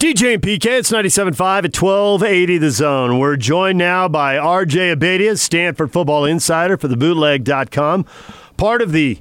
DJ and PK, it's 97.5 at 1280 The Zone. We're joined now by RJ Abeytia, Stanford football insider for the bootleg.com, part of the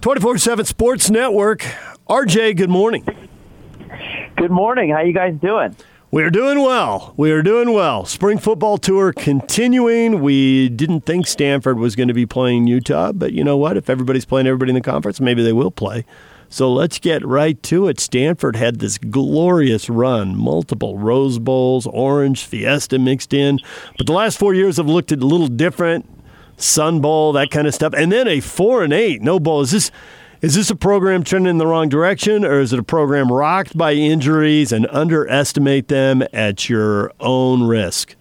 24 7 Sports Network. RJ, good morning. Good morning. How you guys doing? We're doing well. We are doing well. Spring football tour continuing. We didn't think Stanford was going to be playing Utah, but you know what? If everybody's playing everybody in the conference, maybe they will play. So let's get right to it. Stanford had this glorious run, multiple Rose Bowls, Orange, Fiesta mixed in. But the last four years have looked a little different. Sun Bowl, that kind of stuff. And then a four and eight, no bowl. Is this is this a program trending in the wrong direction, or is it a program rocked by injuries and underestimate them at your own risk?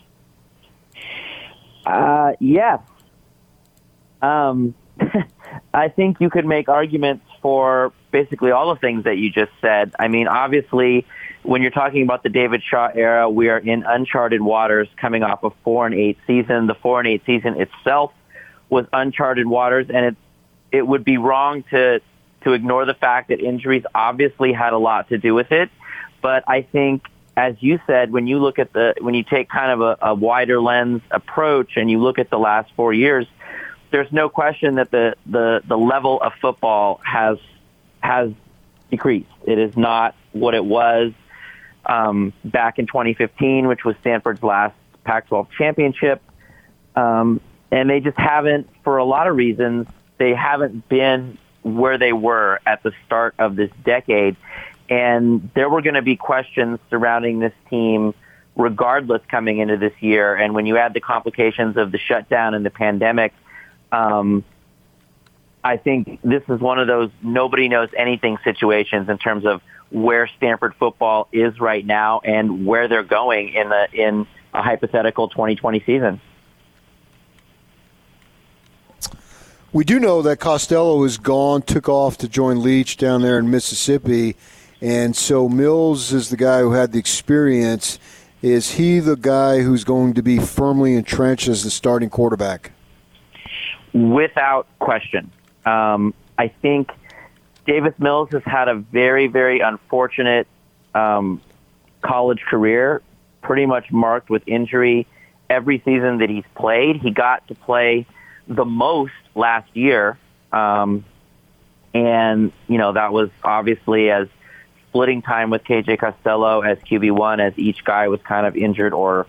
Uh, yes. Um, I think you could make arguments for basically all the things that you just said. I mean, obviously, when you're talking about the David Shaw era, we are in uncharted waters coming off a four and eight season. The four and eight season itself was uncharted waters, and it it would be wrong to to ignore the fact that injuries obviously had a lot to do with it. But I think, as you said, when you look at the when you take kind of a, a wider lens approach and you look at the last four years, there's no question that the the the level of football has has decreased. It is not what it was um, back in 2015, which was Stanford's last Pac-12 championship. Um, and they just haven't, for a lot of reasons, they haven't been where they were at the start of this decade. And there were going to be questions surrounding this team regardless coming into this year. And when you add the complications of the shutdown and the pandemic, um, I think this is one of those nobody knows anything situations in terms of where Stanford football is right now and where they're going in the in a hypothetical 2020 season. We do know that Costello is gone, took off to join Leach down there in Mississippi, and so Mills is the guy who had the experience. Is he the guy who's going to be firmly entrenched as the starting quarterback? Without question. Um, I think Davis Mills has had a very, very unfortunate um, college career, pretty much marked with injury every season that he's played. He got to play the most last year. Um, and, you know, that was obviously as splitting time with KJ Costello as QB1 as each guy was kind of injured or,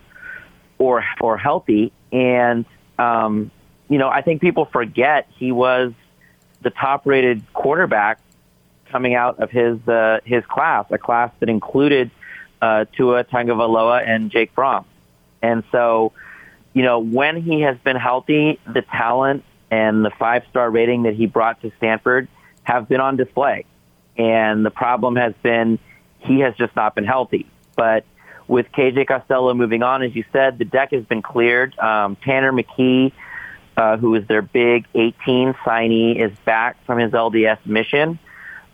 or, or healthy. And, um, you know, I think people forget he was the top rated quarterback coming out of his uh, his class, a class that included uh, Tua Tagovailoa and Jake Fromm. And so, you know, when he has been healthy, the talent and the five star rating that he brought to Stanford have been on display. And the problem has been he has just not been healthy. But with KJ Costello moving on, as you said, the deck has been cleared. Um, Tanner McKee uh, who is their big 18 signee, is back from his LDS mission.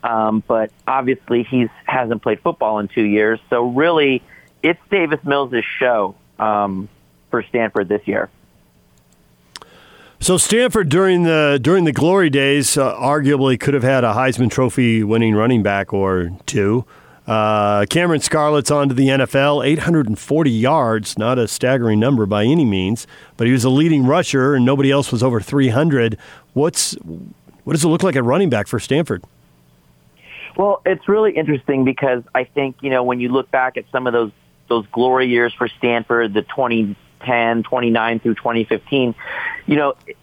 Um, but obviously, he hasn't played football in two years. So really, it's Davis Mills' show um, for Stanford this year. So Stanford during the during the glory days uh, arguably could have had a Heisman Trophy winning running back or two. Uh, Cameron Scarlett's on to the NFL, 840 yards, not a staggering number by any means, but he was a leading rusher, and nobody else was over 300. What's what does it look like at running back for Stanford? Well, it's really interesting because I think you know when you look back at some of those those glory years for Stanford, the 2010, 29 through 2015, you know, it,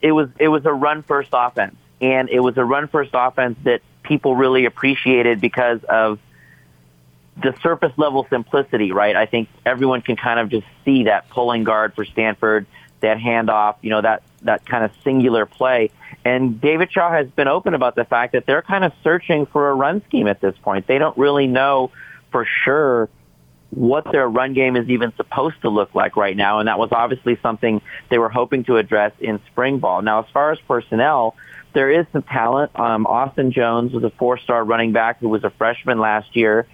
it was it was a run first offense, and it was a run first offense that people really appreciated because of the surface level simplicity, right? I think everyone can kind of just see that pulling guard for Stanford, that handoff, you know, that, that kind of singular play. And David Shaw has been open about the fact that they're kind of searching for a run scheme at this point. They don't really know for sure what their run game is even supposed to look like right now. And that was obviously something they were hoping to address in spring ball. Now, as far as personnel, there is some talent. Um, Austin Jones was a four-star running back who was a freshman last year,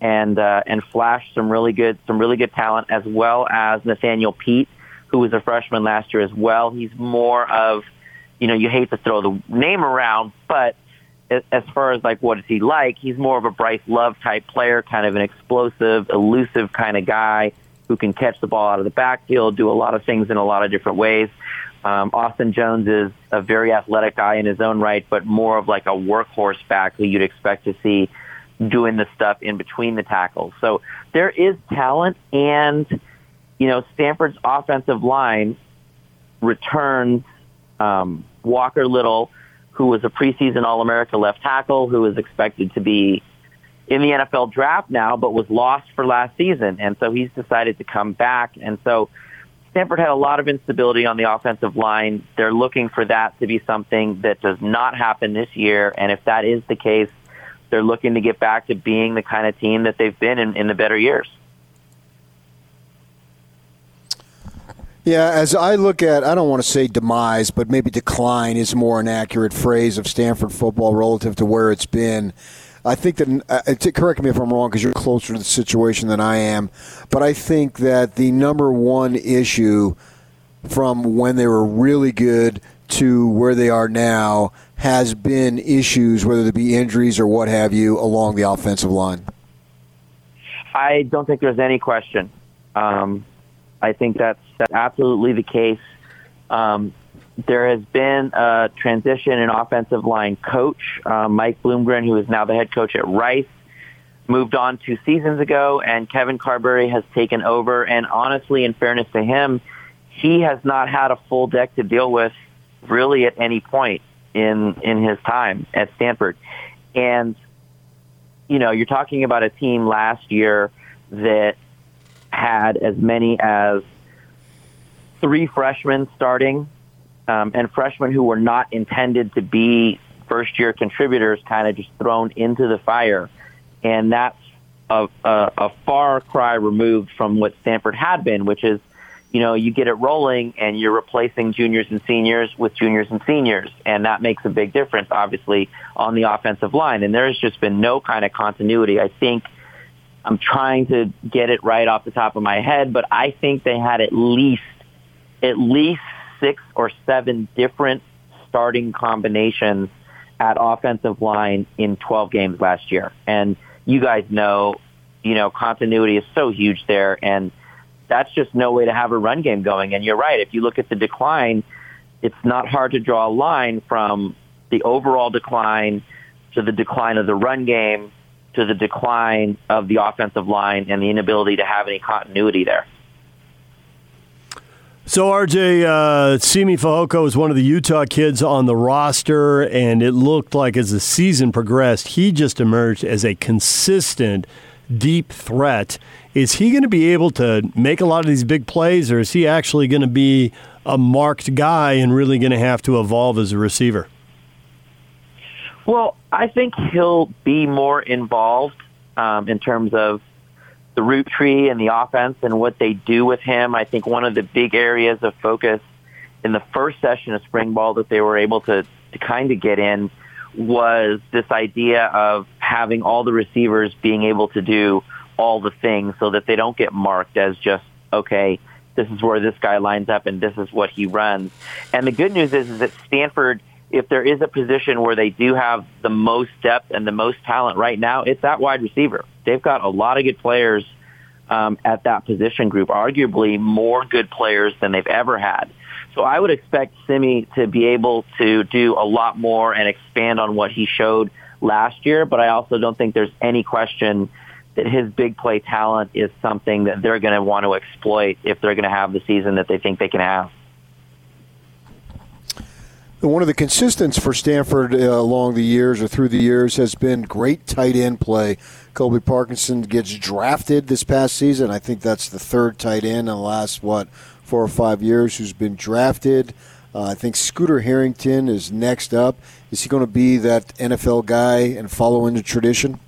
and uh, and flashed some really good some really good talent, as well as Nathaniel Peat, who was a freshman last year as well. He's more of, you know, you hate to throw the name around, but as far as like what is he like, he's more of a Bryce Love type player, kind of an explosive, elusive kind of guy who can catch the ball out of the backfield, do a lot of things in a lot of different ways. Um, Austin Jones is a very athletic guy in his own right, but more of like a workhorse back who you'd expect to see doing the stuff in between the tackles. So there is talent, and you know Stanford's offensive line returns um, Walker Little, who was a preseason All-America left tackle, who is expected to be in the NFL draft now, but was lost for last season, and so he's decided to come back, and so Stanford had a lot of instability on the offensive line. They're looking for that to be something that does not happen this year. And if that is the case, they're looking to get back to being the kind of team that they've been in, in the better years. Yeah, as I look at, I don't want to say demise, but maybe decline is more an accurate phrase of Stanford football relative to where it's been. I think that, uh, correct me if I'm wrong because you're closer to the situation than I am, but I think that the number one issue from when they were really good to where they are now has been issues, whether it be injuries or what have you, along the offensive line. I don't think there's any question. Um, I think that's, that's absolutely the case. Um, there has been a transition in offensive line coach. Uh, Mike Bloomgren, who is now the head coach at Rice, moved on two seasons ago, and Kevin Carberry has taken over. And honestly, in fairness to him, he has not had a full deck to deal with really at any point in in his time at Stanford. And you know, you're talking about a team last year that had as many as three freshmen starting um, and freshmen who were not intended to be first year contributors kind of just thrown into the fire. And that's a, a, a far cry removed from what Stanford had been, which is, you know, you get it rolling and you're replacing juniors and seniors with juniors and seniors. And that makes a big difference, obviously, on the offensive line. And there's just been no kind of continuity. I think I'm trying to get it right off the top of my head, but I think they had at least, at least six or seven different starting combinations at offensive line in 12 games last year. And you guys know, you know, continuity is so huge there and that's just no way to have a run game going. And you're right. If you look at the decline, it's not hard to draw a line from the overall decline to the decline of the run game to the decline of the offensive line and the inability to have any continuity there. So, RJ, uh, Simi Fehoko is one of the Utah kids on the roster, and it looked like as the season progressed, he just emerged as a consistent, deep threat. Is he going to be able to make a lot of these big plays, or is he actually going to be a marked guy and really going to have to evolve as a receiver? Well, I think he'll be more involved um, in terms of the route tree and the offense and what they do with him. I think one of the big areas of focus in the first session of spring ball that they were able to, to kind of get in was this idea of having all the receivers being able to do all the things so that they don't get marked as just, okay, this is where this guy lines up and this is what he runs. And the good news is, is that Stanford, if there is a position where they do have the most depth and the most talent right now, it's that wide receiver they've got a lot of good players um, at that position group, arguably more good players than they've ever had. So I would expect Simi to be able to do a lot more and expand on what he showed last year, but I also don't think there's any question that his big play talent is something that they're going to want to exploit if they're going to have the season that they think they can have. One of the consistents for Stanford uh, along the years or through the years has been great tight end play. Colby Parkinson gets drafted this past season. I think that's the third tight end in the last, what, four or five years who's been drafted. Uh, I think Scooter Harrington is next up. Is he going to be that NFL guy and follow in the tradition?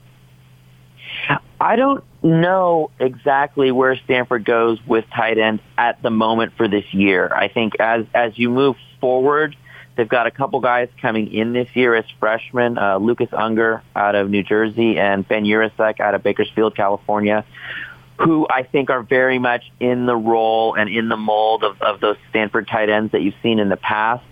I don't know exactly where Stanford goes with tight end at the moment for this year. I think as as you move forward, They've got a couple guys coming in this year as freshmen, uh, Lucas Unger out of New Jersey and Ben Yurosek out of Bakersfield, California, who I think are very much in the role and in the mold of, of those Stanford tight ends that you've seen in the past.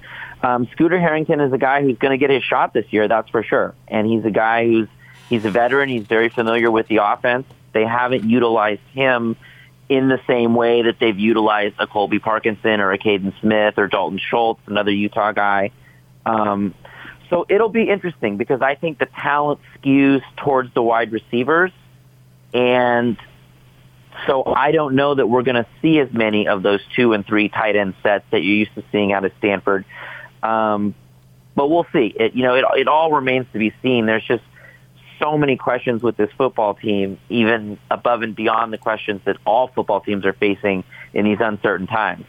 Um, Scooter Harrington is a guy who's going to get his shot this year, that's for sure. And he's a guy who's he's a veteran. He's very familiar with the offense. They haven't utilized him in the same way that they've utilized a Colby Parkinson or a Kaden Smith or Dalton Schultz, another Utah guy. Um, so it'll be interesting because I think the talent skews towards the wide receivers. And so I don't know that we're going to see as many of those two and three tight end sets that you're used to seeing out of Stanford. Um, but we'll see. It, you know, it, it all remains to be seen. There's just so many questions with this football team, even above and beyond the questions that all football teams are facing in these uncertain times.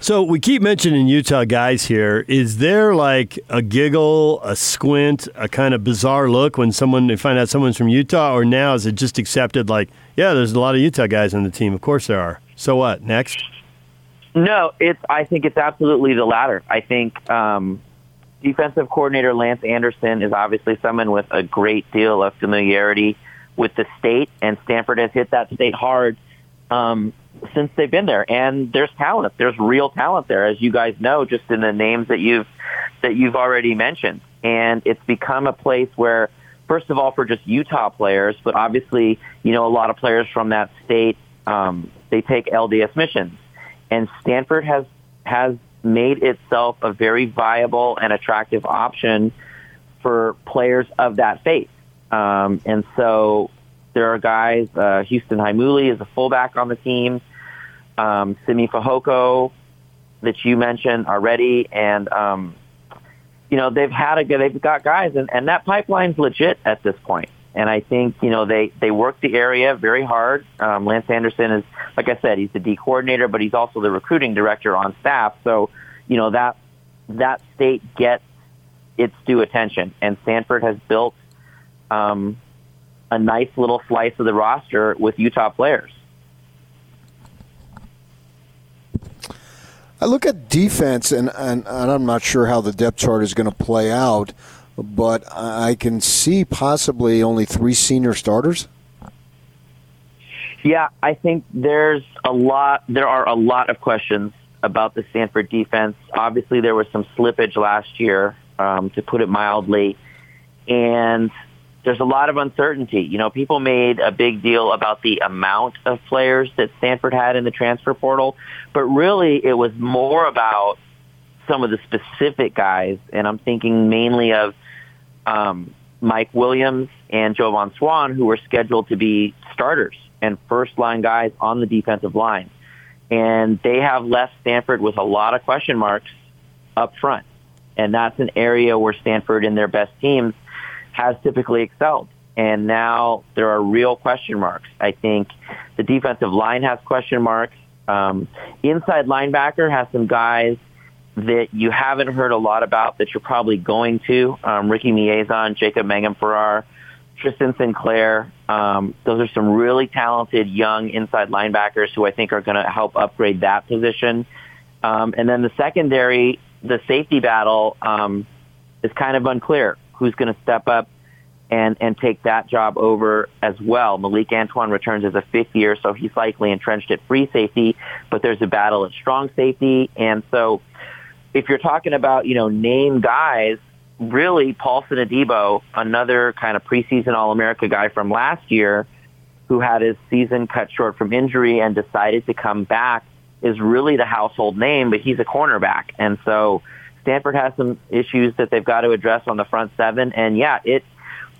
So we keep mentioning Utah guys here. Is there like a giggle, a squint, a kind of bizarre look when someone they find out someone's from Utah, or now is it just accepted? Like, yeah, there's a lot of Utah guys on the team. Of course there are. So what next? No, it's. I think it's absolutely the latter. I think um, defensive coordinator Lance Anderson is obviously someone with a great deal of familiarity with the state, and Stanford has hit that state hard. Um, since they've been there. And there's talent. There's real talent there, as you guys know, just in the names that you've that you've already mentioned. And it's become a place where, first of all, for just Utah players, but obviously, you know, a lot of players from that state, um, they take LDS missions. And Stanford has has made itself a very viable and attractive option for players of that faith. Um, and so there are guys, uh, Houston Heimuli is a fullback on the team um, Simi Fehoko that you mentioned already, and um, you know they've had a they've got guys, and, and that pipeline's legit at this point. And I think you know they they work the area very hard. Um, Lance Anderson is, like I said, he's the D coordinator, but he's also the recruiting director on staff. So you know that that state gets its due attention, and Stanford has built um, a nice little slice of the roster with Utah players. I look at defense, and, and, and I'm not sure how the depth chart is going to play out, but I can see possibly only three senior starters. Yeah, I think there's a lot. There are a lot of questions about the Stanford defense. Obviously, there was some slippage last year, um, to put it mildly, and there's a lot of uncertainty. You know, people made a big deal about the amount of players that Stanford had in the transfer portal, but really it was more about some of the specific guys, and I'm thinking mainly of um, Mike Williams and Jovan Swann, who were scheduled to be starters and first line guys on the defensive line. And they have left Stanford with a lot of question marks up front. And that's an area where Stanford and their best teams has typically excelled. And now there are real question marks. I think the defensive line has question marks. Um, inside linebacker has some guys that you haven't heard a lot about that you're probably going to. Um, Ricky Miezan, Jacob Mangum-Farrar, Tristan Sinclair. Um, those are some really talented young inside linebackers who I think are going to help upgrade that position. Um, and then the secondary, the safety battle um, is kind of unclear who's going to step up and and take that job over as well. Malik Antoine returns as a fifth year, so he's likely entrenched at free safety, but there's a battle at strong safety, and so if you're talking about you know name guys, really Paulson Adebo, another kind of preseason All America guy from last year, who had his season cut short from injury and decided to come back, is really the household name, but he's a cornerback, and so Stanford has some issues that they've got to address on the front seven. And yeah, it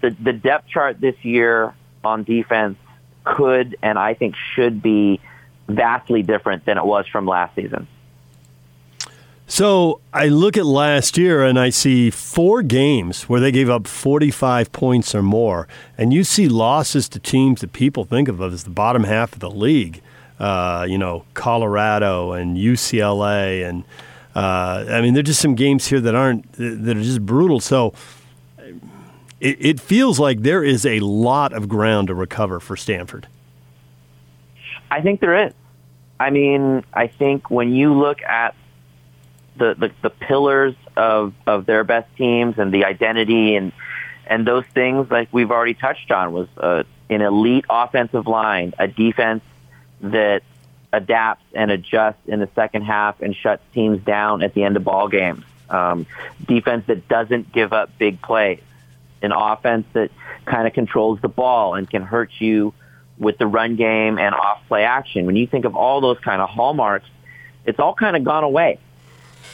the, the depth chart this year on defense could and I think should be vastly different than it was from last season. So I look at last year and I see four games where they gave up 45 points or more. And you see losses to teams that people think of as the bottom half of the league. Uh, you know, Colorado and UCLA and uh, I mean, there are just some games here that aren't that are just brutal. So it, it feels like there is a lot of ground to recover for Stanford. I think there is. I mean, I think when you look at the, the, the pillars of, of their best teams and the identity and and those things like we've already touched on was uh, an elite offensive line, a defense that adapts and adjusts in the second half and shuts teams down at the end of ball games. Um, defense that doesn't give up big plays. An offense that kind of controls the ball and can hurt you with the run game and off play action. When you think of all those kind of hallmarks, it's all kind of gone away.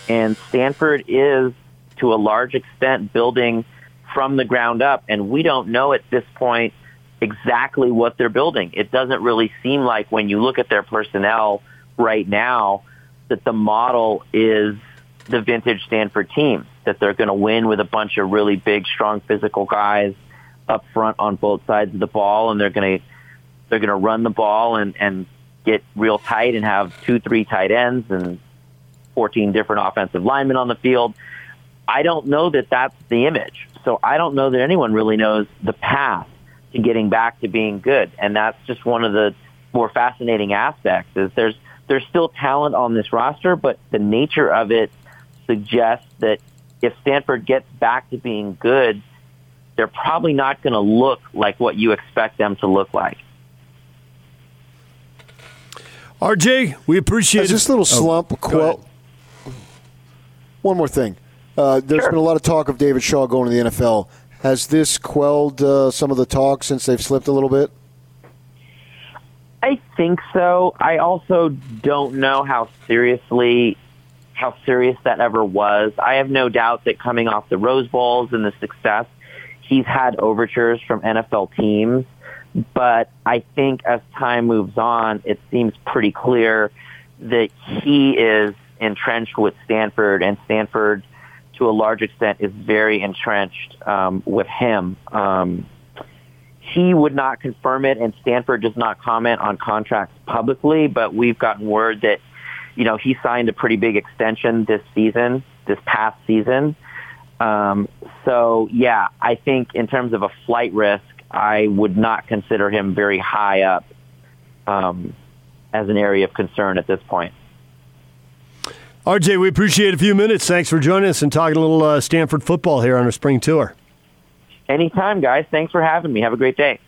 And Stanford is, to a large extent, building from the ground up. And we don't know at this point exactly what they're building. It doesn't really seem like when you look at their personnel right now that the model is the vintage Stanford team, that they're going to win with a bunch of really big, strong physical guys up front on both sides of the ball, and they're going to they're going to run the ball and and get real tight and have two, three tight ends and 14 different offensive linemen on the field. I don't know that that's the image. So I don't know that anyone really knows the path to getting back to being good. And that's just one of the more fascinating aspects is there's there's still talent on this roster, but the nature of it suggests that if Stanford gets back to being good, they're probably not going to look like what you expect them to look like. RJ, we appreciate Has this little oh, slump oh, quell. One more thing. Uh, there's sure. been a lot of talk of David Shaw going to the NFL. Has this quelled uh, some of the talk since they've slipped a little bit? I think so. I also don't know how seriously how serious that ever was. I have no doubt that coming off the Rose Bowls and the success, he's had overtures from NFL teams. But I think as time moves on, it seems pretty clear that he is entrenched with Stanford, and Stanford, to a large extent, is very entrenched um, with him. Um, he would not confirm it, and Stanford does not comment on contracts publicly. But we've gotten word that, you know, he signed a pretty big extension this season, this past season. Um, so yeah, I think in terms of a flight risk, I would not consider him very high up um, as an area of concern at this point. RJ, we appreciate a few minutes. Thanks for joining us and talking a little uh, Stanford football here on our spring tour. Anytime, guys. Thanks for having me. Have a great day.